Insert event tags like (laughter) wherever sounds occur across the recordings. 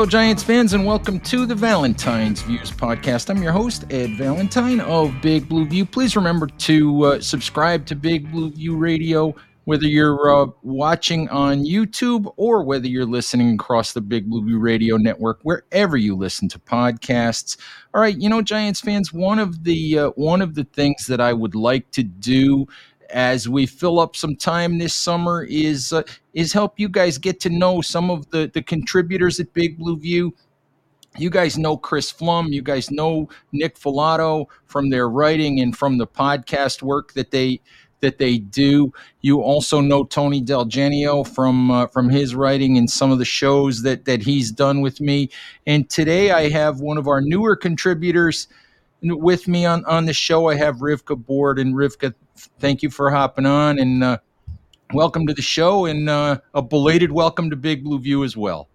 Hello, Giants fans, and welcome to the Valentine's Views podcast. I'm your host, Ed Valentine of Big Blue View. Please remember to uh, subscribe to Big Blue View Radio, whether you're uh, watching on YouTube or whether you're listening across the Big Blue View Radio network, wherever you listen to podcasts. All right, you know, Giants fans, one of the uh, one of the things that I would like to do as we fill up some time this summer is uh, is help you guys get to know some of the the contributors at Big Blue View. You guys know Chris Pflum. You guys know Nick Falato from their writing and from the podcast work that they that they do. You also know Tony Del Genio from uh, from his writing and some of the shows that that he's done with me. And today I have one of our newer contributors with me on on the show. I have Rivka Boord and Rivka thank you for hopping on and uh, welcome to the show and uh, a belated welcome to Big Blue View as well.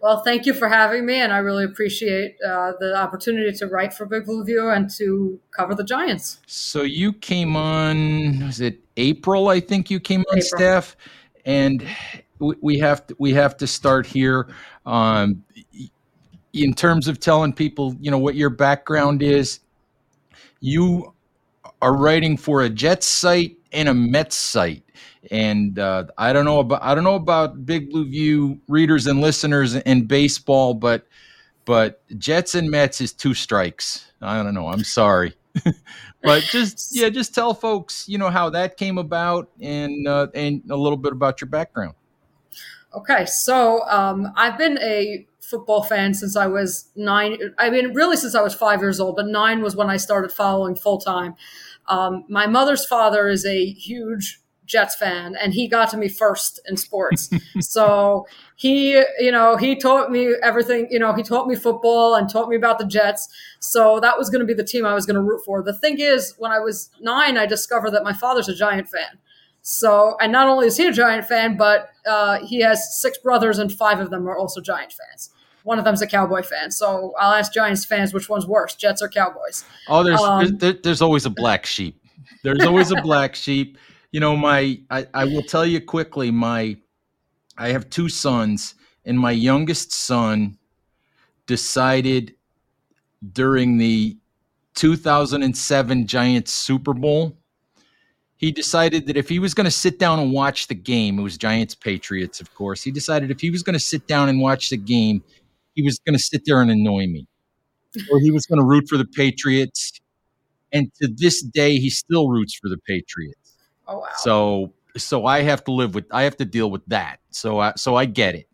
Well, thank you for having me, and I really appreciate uh, the opportunity to write for Big Blue View and to cover the Giants. So you came on, was it April? I think you came on April. staff, and we, we have to we have to start here. Um, in terms of telling people, you know, what your background is, you are writing for a Jets site and a Mets site. And uh, I don't know about I don't know about Big Blue View readers and listeners in baseball, but but Jets and Mets is two strikes. I don't know. I'm sorry. (laughs) but just yeah, just tell folks, you know, how that came about and uh, and a little bit about your background. Okay, so um, I've been a football fan since I was nine. I mean, really since I was five years old, but nine was when I started following full time. Um, my mother's father is a huge Jets fan, and he got to me first in sports. (laughs) so he, you know, he taught me everything. You know, he taught me football and taught me about the Jets. So that was going to be the team I was going to root for. The thing is, when I was nine, I discovered that my father's a Giant fan. So, and not only is he a Giant fan, but uh, he has six brothers, and five of them are also Giant fans one of them's a Cowboy fan. So I'll ask Giants fans which one's worse, Jets or Cowboys. Oh, there's um, there's, there's always a black sheep. There's always a (laughs) black sheep. You know, my I, I will tell you quickly. My I have two sons, and my youngest son decided during the 2007 Giants Super Bowl he decided that if he was going to sit down and watch the game, it was Giants Patriots, of course. He decided if he was going to sit down and watch the game, he was going to sit there and annoy me, or he was going to root for the Patriots. And to this day, he still roots for the Patriots. Oh wow! So, so I have to live with, I have to deal with that. So, I, so I get it.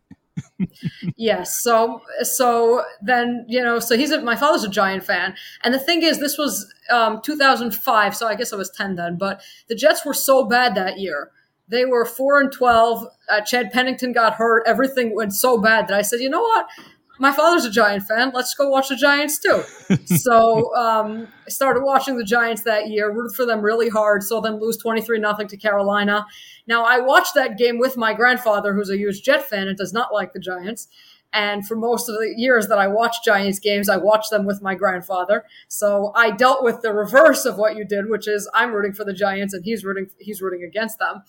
(laughs) yes. So, so then you know, so he's a, my father's a Giant fan, and the thing is, this was um, 2005, so I guess I was 10 then. But the Jets were so bad that year they were four and twelve. Uh, Chad Pennington got hurt. Everything went so bad that I said, you know what? My father's a Giant fan. Let's go watch the Giants too. (laughs) so um, I started watching the Giants that year, rooted for them really hard, saw them lose 23 nothing to Carolina. Now, I watched that game with my grandfather, who's a huge Jet fan and does not like the Giants. And for most of the years that I watched Giants games, I watched them with my grandfather. So I dealt with the reverse of what you did, which is I'm rooting for the Giants and he's rooting he's rooting against them.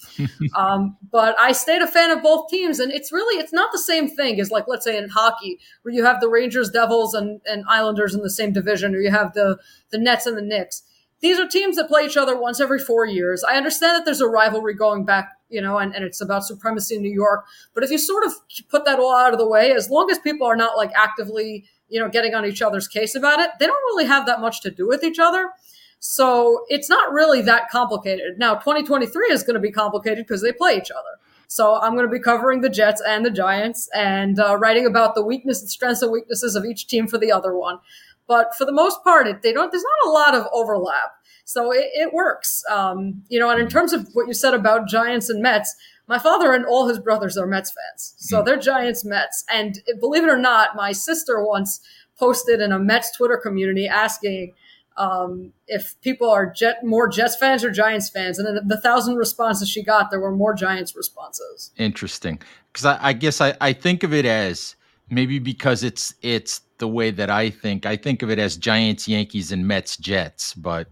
(laughs) um, but I stayed a fan of both teams, and it's really it's not the same thing as like let's say in hockey where you have the Rangers, Devils, and, and Islanders in the same division, or you have the the Nets and the Knicks these are teams that play each other once every four years. I understand that there's a rivalry going back, you know, and, and it's about supremacy in New York. But if you sort of put that all out of the way, as long as people are not like actively, you know, getting on each other's case about it, they don't really have that much to do with each other. So it's not really that complicated. Now, 2023 is going to be complicated because they play each other. So I'm going to be covering the Jets and the Giants and uh, writing about the weaknesses, strengths, and weaknesses of each team for the other one. But for the most part, it, they don't. There's not a lot of overlap, so it, it works. Um, you know, and in terms of what you said about Giants and Mets, my father and all his brothers are Mets fans, so mm. they're Giants Mets. And believe it or not, my sister once posted in a Mets Twitter community asking um, if people are Jet more Jets fans or Giants fans, and then the thousand responses she got, there were more Giants responses. Interesting, because I, I, guess I, I think of it as maybe because it's it's the way that I think. I think of it as Giants, Yankees, and Mets, Jets, but.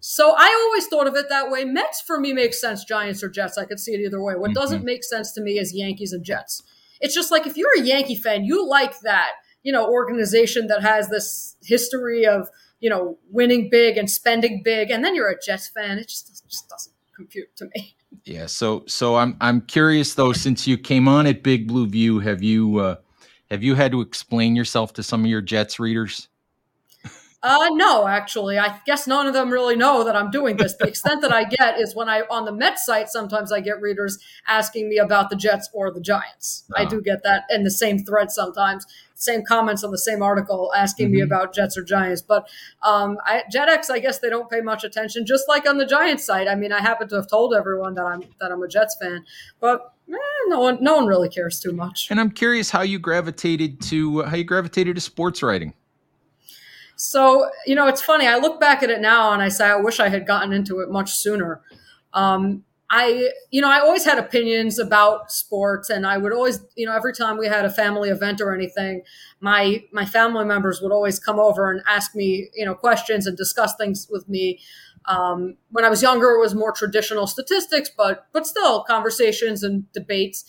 So I always thought of it that way. Mets for me makes sense. Giants or Jets, I could see it either way. What mm-hmm. doesn't make sense to me is Yankees and Jets. It's just like if you're a Yankee fan, you like that you know organization that has this history of you know winning big and spending big, and then you're a Jets fan. It just just doesn't compute to me. Yeah. So so I'm I'm curious though, since you came on at Big Blue View, have you uh, have you had to explain yourself to some of your Jets readers? Uh, no, actually, I guess none of them really know that I'm doing this. The (laughs) extent that I get is when I on the Mets site. Sometimes I get readers asking me about the Jets or the Giants. I ah. do get that in the same thread sometimes, same comments on the same article asking mm-hmm. me about Jets or Giants. But um, I, JetX, I guess they don't pay much attention. Just like on the Giants site. I mean, I happen to have told everyone that I'm that I'm a Jets fan, but eh, no one no one really cares too much. And I'm curious how you gravitated to how you gravitated to sports writing. So, you know, it's funny. I look back at it now and I say, I wish I had gotten into it much sooner. Um, I, you know, I always had opinions about sports, and I would always, you know, every time we had a family event or anything, my my family members would always come over and ask me, you know, questions and discuss things with me. Um, when I was younger, it was more traditional statistics, but but still conversations and debates.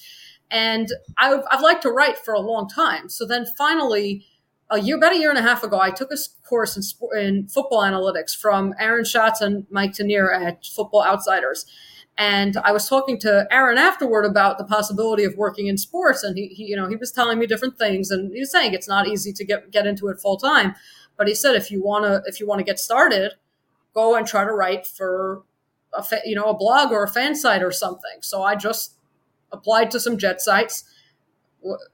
And I've, I've liked to write for a long time. So then finally, a year, about a year and a half ago, I took a course in, in football analytics from Aaron Schatz and Mike Tanier at Football Outsiders. And I was talking to Aaron afterward about the possibility of working in sports, and he, he, you know, he was telling me different things, and he was saying it's not easy to get get into it full time. But he said if you wanna if you want to get started, go and try to write for a fa- you know a blog or a fan site or something. So I just applied to some jet sites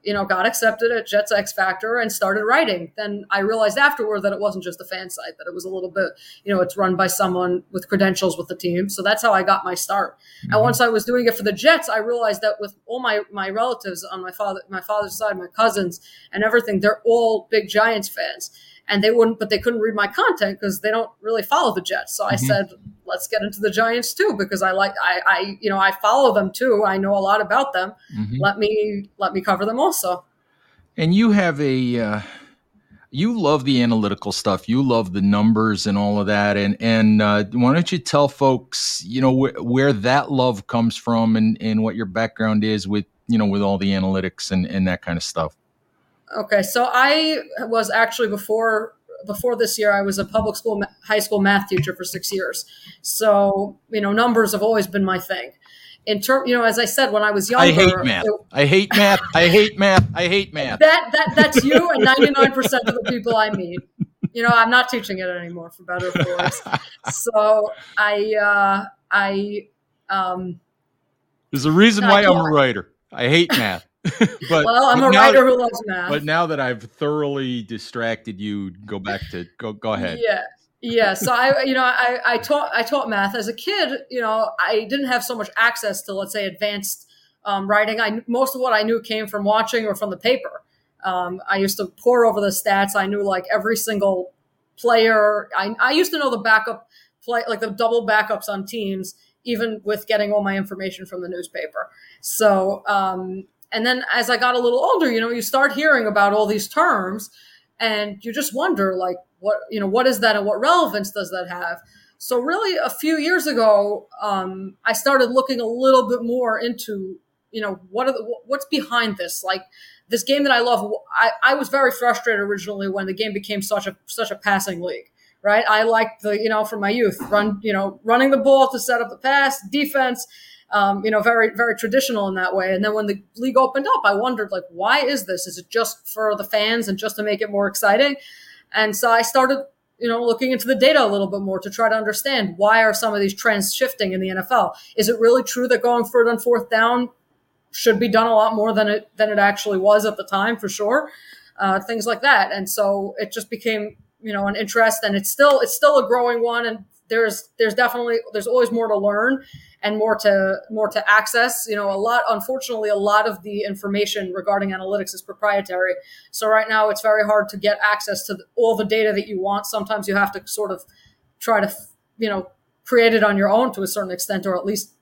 you know, got accepted at Jets X Factor and started writing. Then I realized afterward that it wasn't just a fan site, that it was a little bit, you know, it's run by someone with credentials with the team. So that's how I got my start. Mm-hmm. And once I was doing it for the Jets, I realized that with all my my relatives on my father my father's side, my cousins and everything, they're all big Giants fans and they wouldn't, but they couldn't read my content because they don't really follow the Jets. So I mm-hmm. said, let's get into the Giants too because I like, I, I, you know, I follow them too. I know a lot about them. Mm-hmm. Let me let me cover them also. And you have a. Uh you love the analytical stuff. You love the numbers and all of that. And and uh, why don't you tell folks, you know, wh- where that love comes from and and what your background is with you know with all the analytics and and that kind of stuff. Okay, so I was actually before before this year, I was a public school, high school math teacher for six years. So you know, numbers have always been my thing. In term, you know, as I said when I was younger, I hate math. It, I hate math. I hate math. I hate math. That that that's you and ninety nine percent of the people I meet. You know, I'm not teaching it anymore for better or for worse. so I uh, I um. There's a reason why I'm a writer. I hate math. (laughs) but well, I'm but a writer that, who loves math. But now that I've thoroughly distracted you, go back to go. Go ahead. Yeah, yeah. So I, you know, I, I taught I taught math as a kid. You know, I didn't have so much access to let's say advanced um, writing. I most of what I knew came from watching or from the paper. Um, I used to pore over the stats. I knew like every single player. I, I used to know the backup play, like the double backups on teams, even with getting all my information from the newspaper. So um, and then as I got a little older, you know, you start hearing about all these terms and you just wonder like what, you know, what is that and what relevance does that have? So really a few years ago, um, I started looking a little bit more into, you know, what are the, what's behind this? Like this game that I love. I, I was very frustrated originally when the game became such a, such a passing league right? I liked the, you know, from my youth, run, you know, running the ball to set up the pass, defense, um, you know, very, very traditional in that way. And then when the league opened up, I wondered, like, why is this? Is it just for the fans and just to make it more exciting? And so I started, you know, looking into the data a little bit more to try to understand why are some of these trends shifting in the NFL? Is it really true that going for it on fourth down should be done a lot more than it than it actually was at the time, for sure? Uh, things like that. And so it just became, you know, an interest, and it's still it's still a growing one, and there's there's definitely there's always more to learn and more to more to access. You know, a lot. Unfortunately, a lot of the information regarding analytics is proprietary. So right now, it's very hard to get access to all the data that you want. Sometimes you have to sort of try to, you know, create it on your own to a certain extent, or at least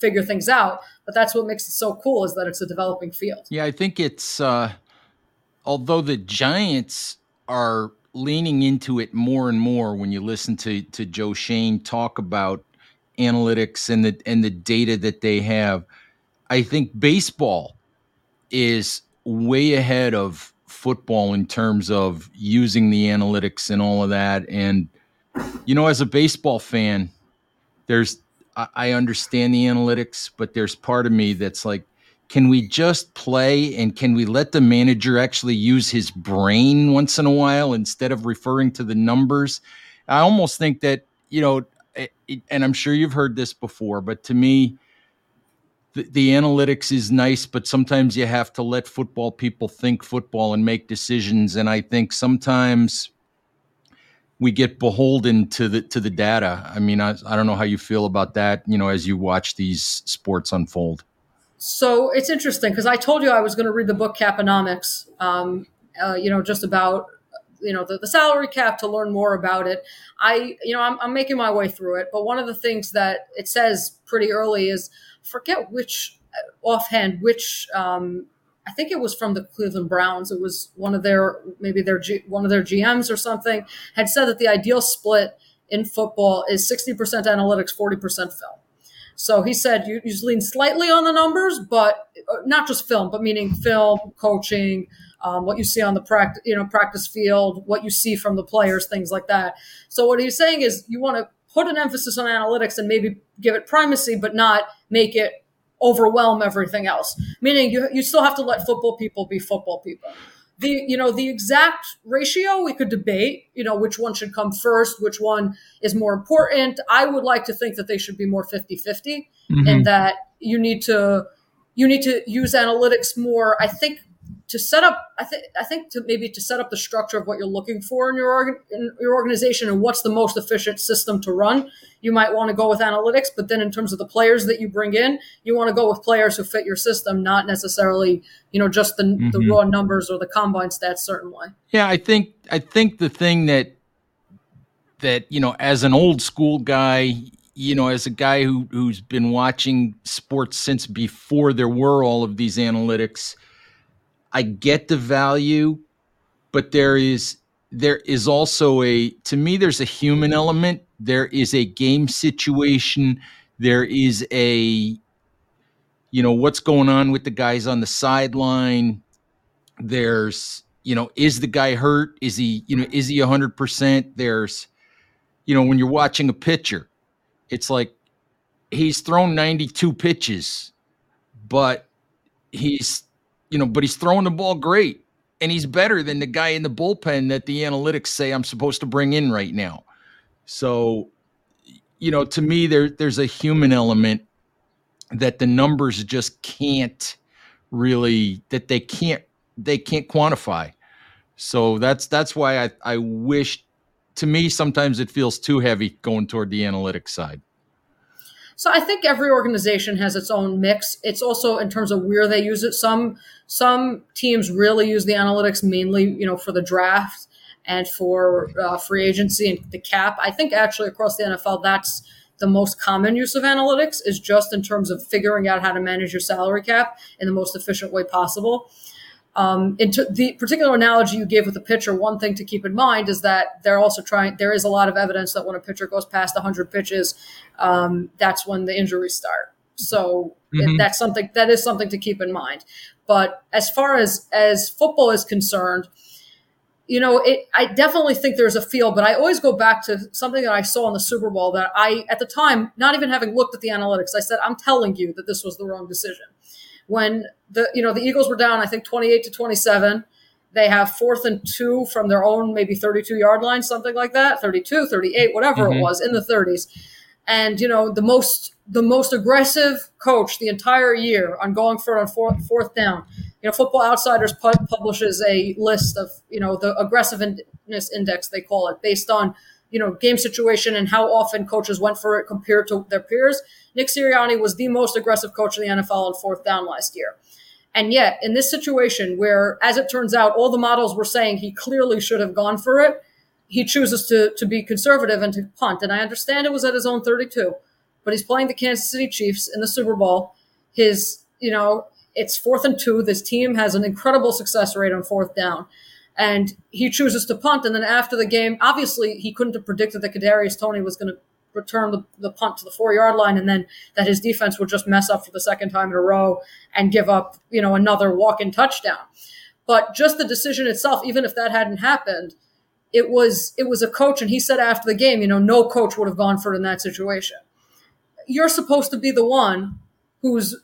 figure things out. But that's what makes it so cool is that it's a developing field. Yeah, I think it's uh, although the Giants are leaning into it more and more when you listen to to Joe Schoen talk about analytics and the and the data that they have. I think baseball is way ahead of football in terms of using the analytics and all of that. And you know, as a baseball fan, there's I understand the analytics, but there's part of me that's like, can we just play and can we let the manager actually use his brain once in a while instead of referring to the numbers? I almost think that, you know, and I'm sure you've heard this before, but to me, the, the, analytics is nice, but sometimes you have to let football people think football and make decisions. And I think sometimes we get beholden to the to the data. I mean, I, I don't know how you feel about that. You know, as you watch these sports unfold. So it's interesting because I told you I was going to read the book Caponomics. Um, uh, you know, just about you know the, the salary cap to learn more about it. I you know I'm, I'm making my way through it, but one of the things that it says pretty early is forget which uh, offhand which um, I think it was from the Cleveland Browns. It was one of their maybe their G, one of their GMs or something had said that the ideal split in football is 60% analytics, 40% film. So he said you, you lean slightly on the numbers, but uh, not just film, but meaning film, coaching, um, what you see on the practice, you know, practice field, what you see from the players, things like that. So what he's saying is you want to put an emphasis on analytics and maybe give it primacy, but not make it overwhelm everything else. Meaning you, you still have to let football people be football people. The, you know, the exact ratio we could debate, you know, which one should come first, which one is more important. I would like to think that they should be more 50 50 mm-hmm. and that you need to, you need to use analytics more. I think to set up i think i think to maybe to set up the structure of what you're looking for in your organ, in your organization and what's the most efficient system to run you might want to go with analytics but then in terms of the players that you bring in you want to go with players who fit your system not necessarily you know just the, mm-hmm. the raw numbers or the combine stats certainly yeah i think i think the thing that that you know as an old school guy you know as a guy who who's been watching sports since before there were all of these analytics I get the value, but there is there is also a to me there's a human element. There is a game situation. There is a you know what's going on with the guys on the sideline. There's you know is the guy hurt? Is he you know is he a 100%? There's you know when you're watching a pitcher, it's like he's thrown 92 pitches, but he's you know, but he's throwing the ball great and he's better than the guy in the bullpen that the analytics say I'm supposed to bring in right now. So, you know, to me, there there's a human element that the numbers just can't really that they can't they can't quantify. So that's that's why I I wish to me sometimes it feels too heavy going toward the analytics side. So I think every organization has its own mix. It's also in terms of where they use it. Some some teams really use the analytics mainly, you know, for the draft and for uh, free agency and the cap. I think actually across the NFL, that's the most common use of analytics is just in terms of figuring out how to manage your salary cap in the most efficient way possible. Um, into the particular analogy you gave with the pitcher, one thing to keep in mind is that they're also trying. There is a lot of evidence that when a pitcher goes past 100 pitches, um, that's when the injuries start. So mm-hmm. it, that's something that is something to keep in mind. But as far as as football is concerned, you know, it, I definitely think there's a feel, but I always go back to something that I saw in the Super Bowl that I, at the time, not even having looked at the analytics, I said, I'm telling you that this was the wrong decision when the you know the Eagles were down, I think 28 to 27. They have fourth and two from their own maybe 32 yard line, something like that, 32, 38, whatever mm-hmm. it was in the 30s. And you know the most the most aggressive coach the entire year on going for it on fourth, fourth down. You know, Football Outsiders pu- publishes a list of you know the aggressiveness index they call it based on you know, game situation and how often coaches went for it compared to their peers, Nick Sirianni was the most aggressive coach in the NFL on fourth down last year. And yet, in this situation where, as it turns out, all the models were saying he clearly should have gone for it, he chooses to, to be conservative and to punt. And I understand it was at his own 32, but he's playing the Kansas City Chiefs in the Super Bowl. His, you know, it's fourth and two. This team has an incredible success rate on fourth down. And he chooses to punt. And then after the game, obviously he couldn't have predicted that Kadarius Toney was going to return the, the punt to the four yard line and then that his defense would just mess up for the second time in a row and give up, you know, another walk in touchdown. But just the decision itself, even if that hadn't happened, it was it was a coach and he said after the game, you know, no coach would have gone for it in that situation. You're supposed to be the one who's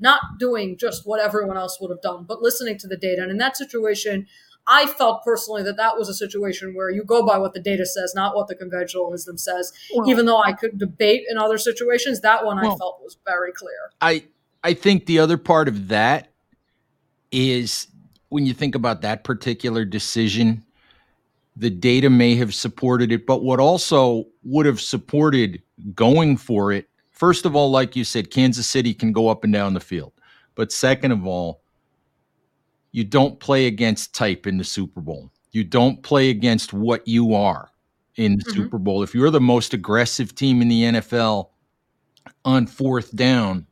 not doing just what everyone else would have done, but listening to the data. And in that situation, I felt personally that that was a situation where you go by what the data says, not what the conventional wisdom says. Well, Even though I could debate in other situations, that one well, I felt was very clear. I I think the other part of that is when you think about that particular decision, the data may have supported it, but what also would have supported going for it, first of all, like you said, Kansas City can go up and down the field. But second of all, you don't play against type in the Super Bowl. You don't play against what you are in the mm-hmm. Super Bowl. If you're the most aggressive team in the NFL on fourth down,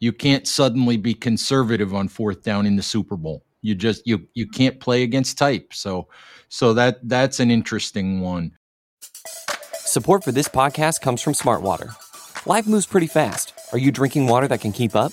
you can't suddenly be conservative on fourth down in the Super Bowl. You just you you can't play against type. So so that that's an interesting one. Support for this podcast comes from Smartwater. Life moves pretty fast. Are you drinking water that can keep up?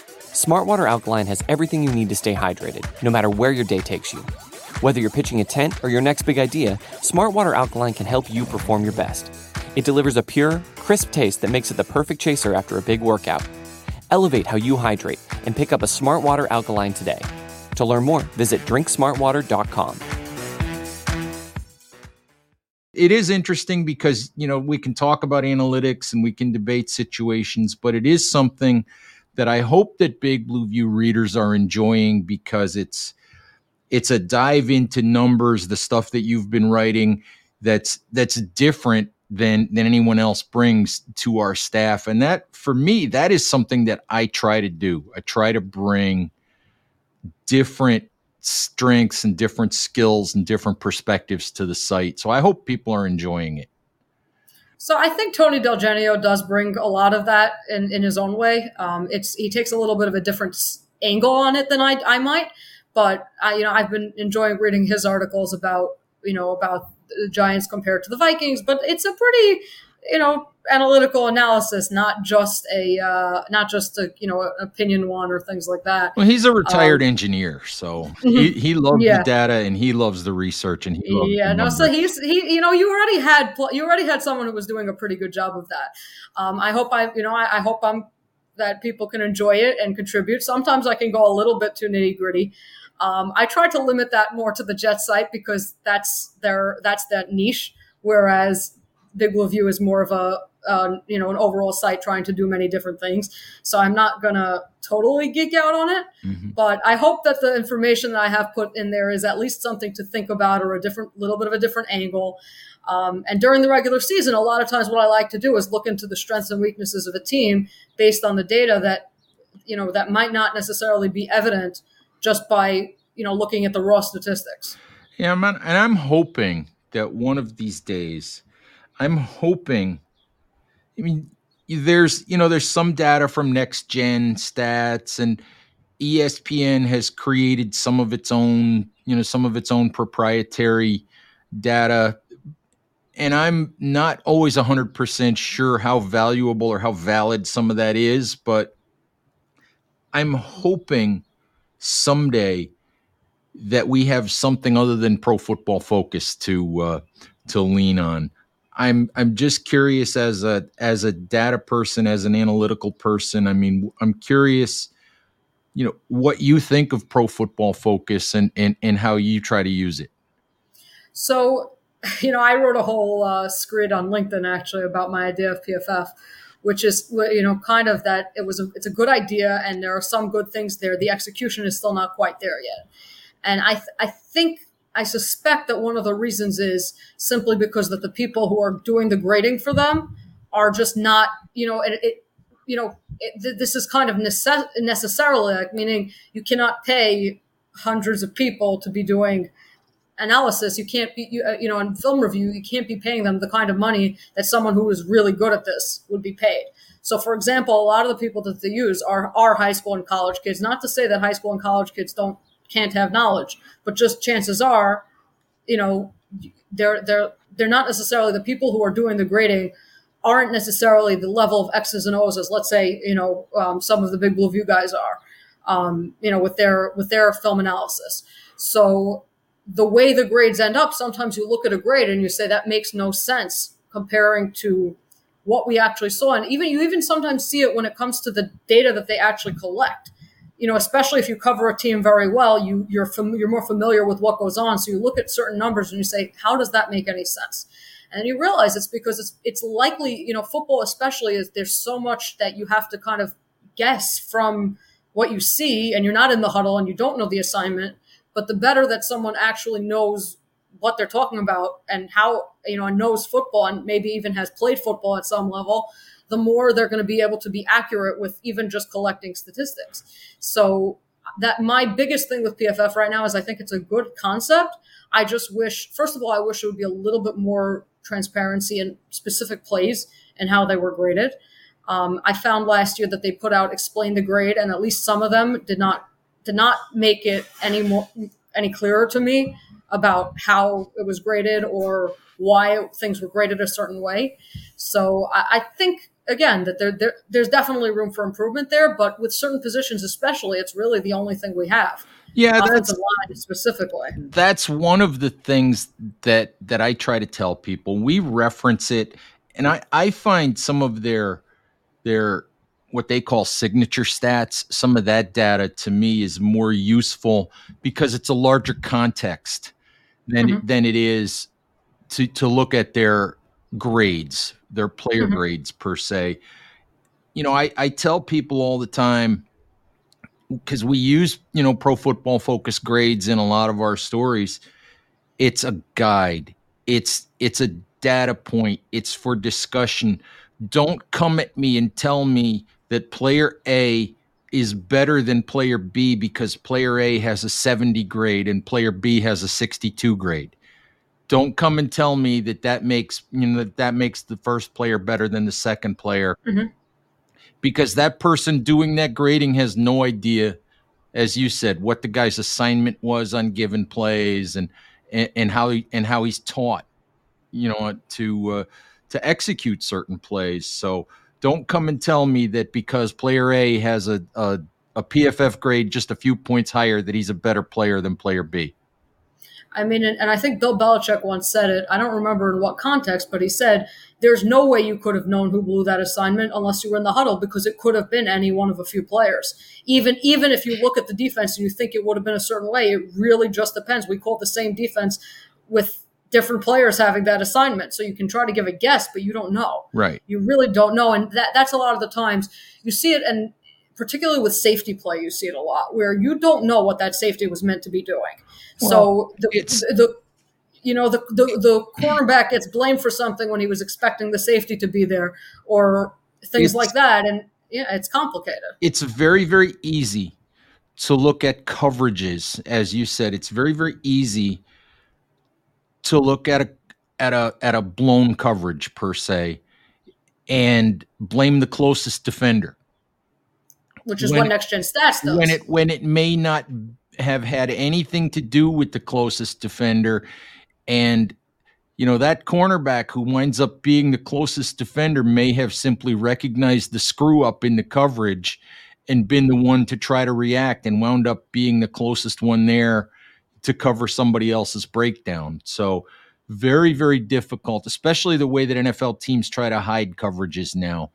Smartwater Alkaline has everything you need to stay hydrated, no matter where your day takes you. Whether you're pitching a tent or your next big idea, Smartwater Alkaline can help you perform your best. It delivers a pure, crisp taste that makes it the perfect chaser after a big workout. Elevate how you hydrate and pick up a Smartwater Alkaline today. To learn more, visit drinksmartwater.com. It is interesting because, you know, we can talk about analytics and we can debate situations, but it is something – that I hope that Big Blue View readers are enjoying because it's it's a dive into numbers, the stuff that you've been writing that's that's different than than anyone else brings to our staff. And that for me, that is something that I try to do. I try to bring different strengths and different skills and different perspectives to the site. So I hope people are enjoying it. So I think Tony Del Genio does bring a lot of that in, in his own way. Um, it's he takes a little bit of a different angle on it than I, I might, but I, you know I've been enjoying reading his articles about you know about the Giants compared to the Vikings, but it's a pretty you know analytical analysis, not just a uh, not just a you know opinion one or things like that. Well, he's a retired um, engineer, so mm-hmm. (laughs) he, he loves yeah. the data and he loves the research and he loves yeah no. So he's he you know you already had you already had someone who was doing a pretty good job of that. Um, I hope I you know I, I hope I'm that people can enjoy it and contribute. Sometimes I can go a little bit too nitty gritty. Um, I try to limit that more to the Jet site because that's their that's that niche. Whereas Big Blue View is more of a uh, you know an overall site trying to do many different things. So I'm not gonna totally geek out on it, mm-hmm. but I hope that the information that I have put in there is at least something to think about or a different little bit of a different angle. Um, and during the regular season, a lot of times what I like to do is look into the strengths and weaknesses of a team based on the data that you know that might not necessarily be evident just by you know looking at the raw statistics. Yeah, man, and I'm hoping that one of these days I'm hoping. I mean, there's you know there's some data from Next Gen Stats and ESPN has created some of its own you know some of its own proprietary data. And I'm not always 100% sure how valuable or how valid some of that is, but I'm hoping someday that we have something other than pro football focus to uh, to lean on I'm I'm just curious as a as a data person, as an analytical person. I mean, I'm curious, you know, what you think of Pro Football Focus and and and how you try to use it. So, (laughs) you know, I wrote a whole uh, screed on LinkedIn actually about my idea of PFF, which is you know kind of that it was a, it's a good idea and there are some good things there. The execution is still not quite there yet, and I th- I think I suspect that one of the reasons is simply because that the people who are doing the grading for them are just not, you know, it, it you know, it, this is kind of necess- necessarily like meaning you cannot pay hundreds of people to be doing analysis. You can't be, you, uh, you know, in film review, you can't be paying them the kind of money that someone who is really good at this would be paid. So, for example, a lot of the people that they use are are high school and college kids. Not to say that high school and college kids don't can't have knowledge, but just chances are, you know, they're they're they're not necessarily the people who are doing the grading aren't necessarily the level of X's and O's as let's say you know um, some of the big blue view guys are, um, you know, with their with their film analysis. So the way the grades end up, sometimes you look at a grade and you say that makes no sense comparing to what we actually saw, and even you even sometimes see it when it comes to the data that they actually collect you know, especially if you cover a team very well, you you're fam- you're more familiar with what goes on. So you look at certain numbers and you say, how does that make any sense? And you realize it's because it's it's likely, you know, football especially is there's so much that you have to kind of guess from what you see, and you're not in the huddle and you don't know the assignment. But the better that someone actually knows what they're talking about and how you know knows football and maybe even has played football at some level the more they're going to be able to be accurate with even just collecting statistics. So that my biggest thing with PFF right now is I think it's a good concept. I just wish, first of all, I wish it would be a little bit more transparency in specific plays and how they were graded. Um, I found last year that they put out explain the grade, and at least some of them did not did not make it any more any clearer to me about how it was graded or why things were graded a certain way. So I, I think again that there, there there's definitely room for improvement there, but with certain positions especially, it's really the only thing we have. Yeah, that's specifically. That's one of the things that that I try to tell people. We reference it, and I I find some of their their what they call signature stats. Some of that data to me is more useful because it's a larger context than mm-hmm. than it is to to look at their grades, their player mm-hmm. grades per se. You know, I, I tell people all the time because we use, you know, pro football focus grades in a lot of our stories. It's a guide. It's it's a data point. It's for discussion. Don't come at me and tell me that player A is better than player B because player A has a 70 grade and player B has a 62 grade don't come and tell me that that makes you know that, that makes the first player better than the second player mm-hmm. because that person doing that grading has no idea as you said what the guy's assignment was on given plays and and, and how he and how he's taught you know to uh, to execute certain plays so don't come and tell me that because player A has a, a a PFF grade just a few points higher that he's a better player than player B. I mean, and, and, I think Bill Belichick once said it. I don't remember in what context, but he said, There's no way you could have known who blew that assignment unless you were in the huddle because it could have been any one of a few players. Even even if you look at the defense and you think it would have been a certain way, it really just depends. We call it the same defense with different players having that assignment. So you can try to give a guess, but you don't know. Right. You really don't know. And that that's a lot of the times you see it and particularly with safety play, you see it a lot where you don't know what that safety was meant to be doing. Well, so the, the you know the, the the cornerback gets blamed for something when he was expecting the safety to be there or things like that, and yeah, it's complicated. It's very very easy to look at coverages, as you said. It's very very easy to look at a at a at a blown coverage per se and blame the closest defender which is when what next gen stats does. When it when it may not have had anything to do with the closest defender, and you know that cornerback who winds up being the closest defender may have simply recognized the screw up in the coverage and been the one to try to react and wound up being the closest one there to cover somebody else's breakdown. So very very difficult, especially the way that NFL teams try to hide coverages now.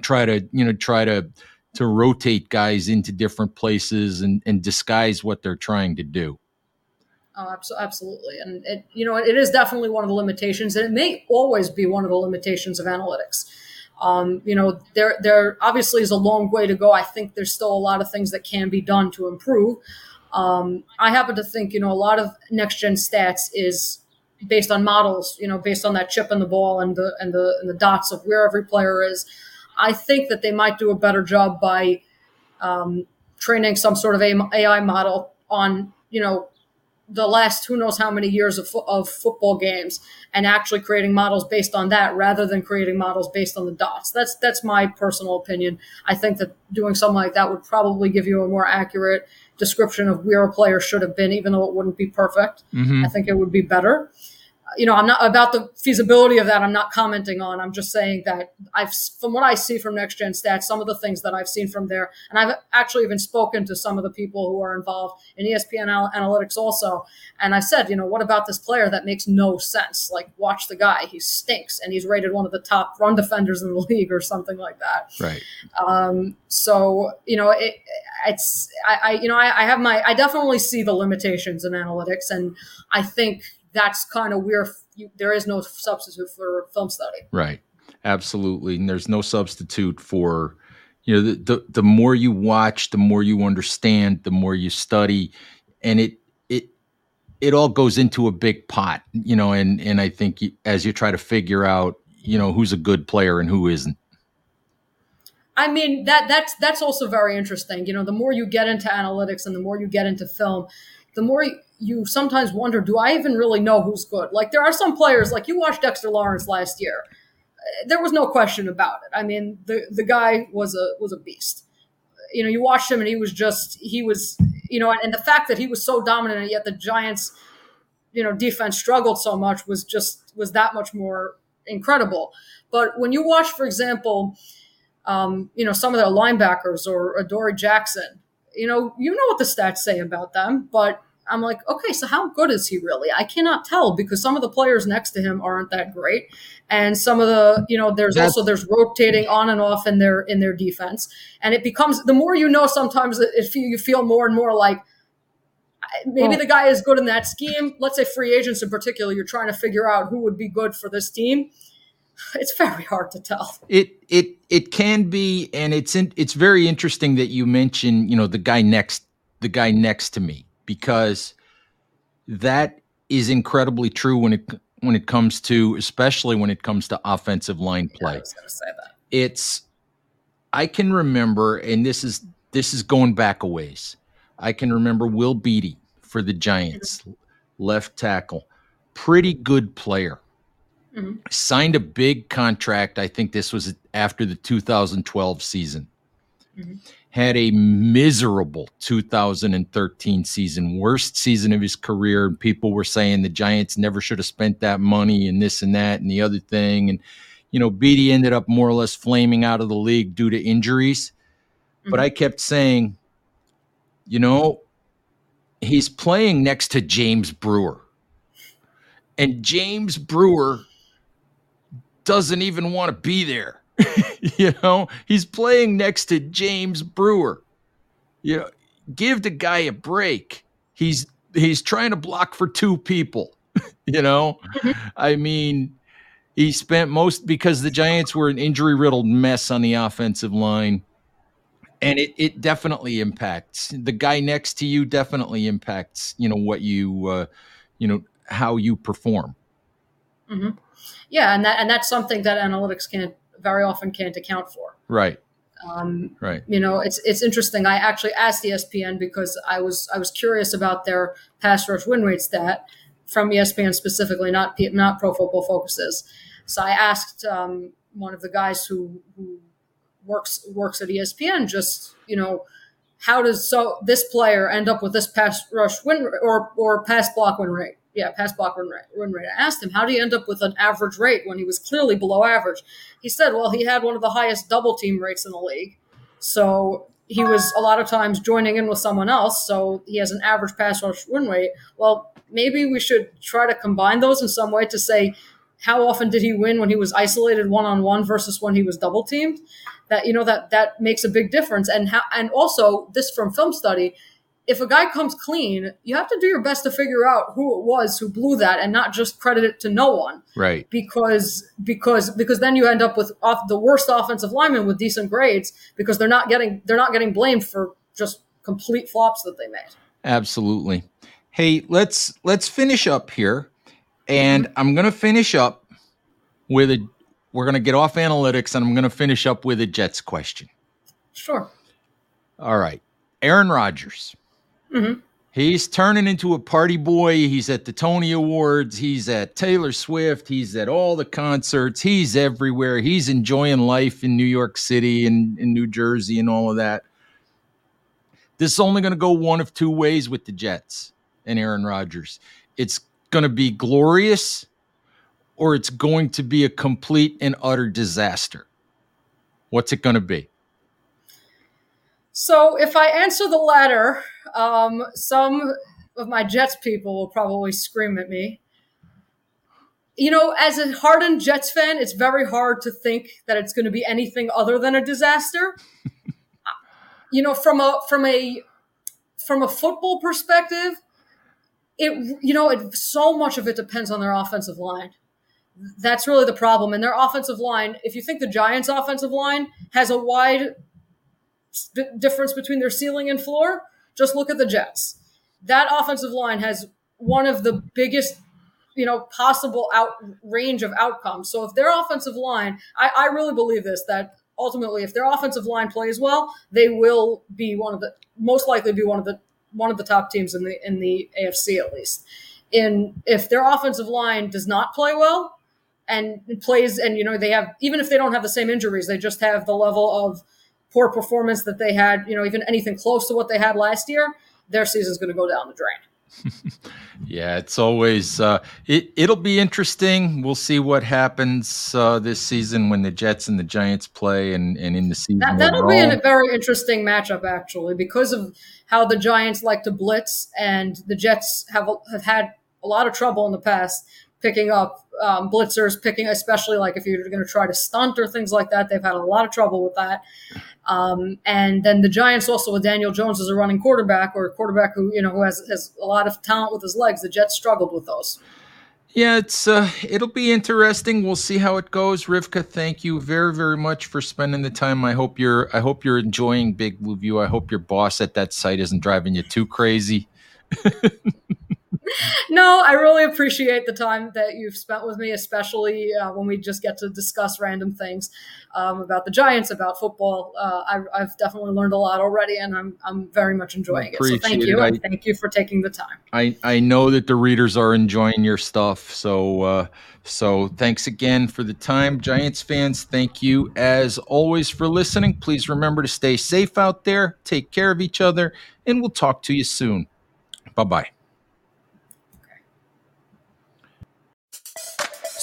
Try to you know try to to rotate guys into different places and, and disguise what they're trying to do. Oh, absolutely. And it, you know, it is definitely one of the limitations, and it may always be one of the limitations of analytics. Um, you know, there there obviously is a long way to go. I think there's still a lot of things that can be done to improve. Um, I happen to think, you know, a lot of next gen stats is based on models. You know, based on that chip in the ball and the and the and the dots of where every player is. I think that they might do a better job by um, training some sort of AI model on, you know, the last who knows how many years of, fo- of football games and actually creating models based on that rather than creating models based on the dots. That's that's my personal opinion. I think that doing something like that would probably give you a more accurate description of where a player should have been, even though it wouldn't be perfect. Mm-hmm. I think it would be better you know, I'm not about the feasibility of that. I'm not commenting on. I'm just saying that I've, from what I see from Next Gen Stats, some of the things that I've seen from there, and I've actually even spoken to some of the people who are involved in ESPN analytics also. And I said, you know, what about this player that makes no sense? Like, watch the guy; he stinks, and he's rated one of the top run defenders in the (laughs) league or something like that. Right. Um, so you know, it, it's I, I you know I, I have my I definitely see the limitations in analytics, and I think that's kind of where you, there is no substitute for film study. Right. Absolutely. And there's no substitute for, you know, the, the, the more you watch, the more you understand, the more you study, and it, it, it all goes into a big pot, you know, and, and I think as you try to figure out, you know, who's a good player and who isn't. I mean that that's that's also very interesting. You know, the more you get into analytics and the more you get into film, the more you sometimes wonder, do I even really know who's good? Like there are some players, like you watched Dexter Lawrence last year. There was no question about it. I mean, the the guy was a was a beast. You know, you watched him and he was just he was you know, and the fact that he was so dominant and yet the Giants, you know, defense struggled so much was just was that much more incredible. But when you watch, for example, um, you know, some of their linebackers or Adoree Jackson, you know, you know what the stats say about them, but I'm like, okay, so how good is he really? I cannot tell because some of the players next to him aren't that great, and some of the, you know, there's That's- also there's rotating on and off in their in their defense, and it becomes the more you know, sometimes it, you feel more and more like maybe the guy is good in that scheme. Let's say free agents in particular, you're trying to figure out who would be good for this team. (sighs) It's very hard to tell. It it it can be, and it's in, it's very interesting that you mention, you know, the guy next the guy next to me because that is incredibly true when it when it comes to especially when it comes to offensive line play. Yeah, it's I can remember, and this is this is going back a ways. I can remember Will Beatty for the Giants, mm-hmm. left tackle, pretty good player. Mm-hmm. Signed a big contract. I think this was after the 2012 season. Mm-hmm had a miserable 2013 season, worst season of his career. And people were saying the Giants never should have spent that money and this and that and the other thing. And, you know, Beatty ended up more or less flaming out of the league due to injuries. Mm-hmm. But I kept saying, you know, he's playing next to James Brewer. And James Brewer doesn't even want to be there. (laughs) you know, he's playing next to James Brewer. You know, give the guy a break. He's he's trying to block for two people. (laughs) you know. I mean, he spent most because the Giants were an injury riddled mess on the offensive line. And it, it definitely impacts the guy next to you. Definitely impacts you know what you uh, you know how you perform. Mm-hmm. Yeah, and that and that's something that analytics can't very often can't account for. Right. Um, right. You know, it's it's interesting. I actually asked ESPN because I was I was curious about their pass rush win rate stat from ESPN specifically, not not Pro Football Focuses. So I asked um, one of the guys who who works works at ESPN just you know how does so this player end up with this pass rush win or or pass block win rate? Yeah, pass block run rate, run rate. I asked him, how do you end up with an average rate when he was clearly below average? He said, well, he had one of the highest double team rates in the league. So he was a lot of times joining in with someone else. So he has an average pass rush win rate. Well, maybe we should try to combine those in some way to say how often did he win when he was isolated one on one versus when he was double teamed. That you know that that makes a big difference. And how and also this from film study if a guy comes clean, you have to do your best to figure out who it was who blew that and not just credit it to no one. Right. Because because because then you end up with off the worst offensive linemen with decent grades because they're not getting they're not getting blamed for just complete flops that they made. Absolutely. Hey, let's let's finish up here. And mm-hmm. I'm going to finish up with a we're going to get off analytics and I'm going to finish up with a Jets question. Sure. All right. Aaron Rodgers Mm-hmm. He's turning into a party boy. He's at the Tony Awards. He's at Taylor Swift. He's at all the concerts. He's everywhere. He's enjoying life in New York City and in New Jersey and all of that. This is only going to go one of two ways with the Jets and Aaron Rodgers. It's going to be glorious or it's going to be a complete and utter disaster. What's it going to be? So, if I answer the latter, um, some of my Jets people will probably scream at me. You know, as a hardened Jets fan, it's very hard to think that it's going to be anything other than a disaster. (laughs) you know, from a from a from a football perspective, it you know, it, so much of it depends on their offensive line. That's really the problem. And their offensive line, if you think the Giants' offensive line has a wide difference between their ceiling and floor, just look at the Jets. That offensive line has one of the biggest, you know, possible out range of outcomes. So if their offensive line, I, I really believe this that ultimately, if their offensive line plays well, they will be one of the most likely be one of the one of the top teams in the in the AFC at least. In if their offensive line does not play well and plays and you know they have even if they don't have the same injuries, they just have the level of poor performance that they had, you know, even anything close to what they had last year, their season's going to go down the drain. (laughs) yeah, it's always uh, it. It'll be interesting. We'll see what happens uh, this season when the Jets and the Giants play, and, and in the season. That, will be a very interesting matchup, actually, because of how the Giants like to blitz, and the Jets have have had a lot of trouble in the past picking up um, blitzers, picking especially like if you're going to try to stunt or things like that. They've had a lot of trouble with that. Um, and then the Giants also with Daniel Jones as a running quarterback or a quarterback who you know who has has a lot of talent with his legs. The Jets struggled with those. Yeah, it's uh, it'll be interesting. We'll see how it goes. Rivka, thank you very very much for spending the time. I hope you're I hope you're enjoying Big Blue View. I hope your boss at that site isn't driving you too crazy. (laughs) no, I really appreciate the time that you've spent with me, especially uh, when we just get to discuss random things um, about the Giants, about football. Uh, I, have definitely learned a lot already, and I'm I'm very much enjoying it. So thank you, and thank you for taking the time. I I know that the readers are enjoying your stuff, so. Uh, so thanks again for the time. Giants fans, thank you as always for listening. Please remember to stay safe out there, take care of each other, and we'll talk to you soon. Bye bye.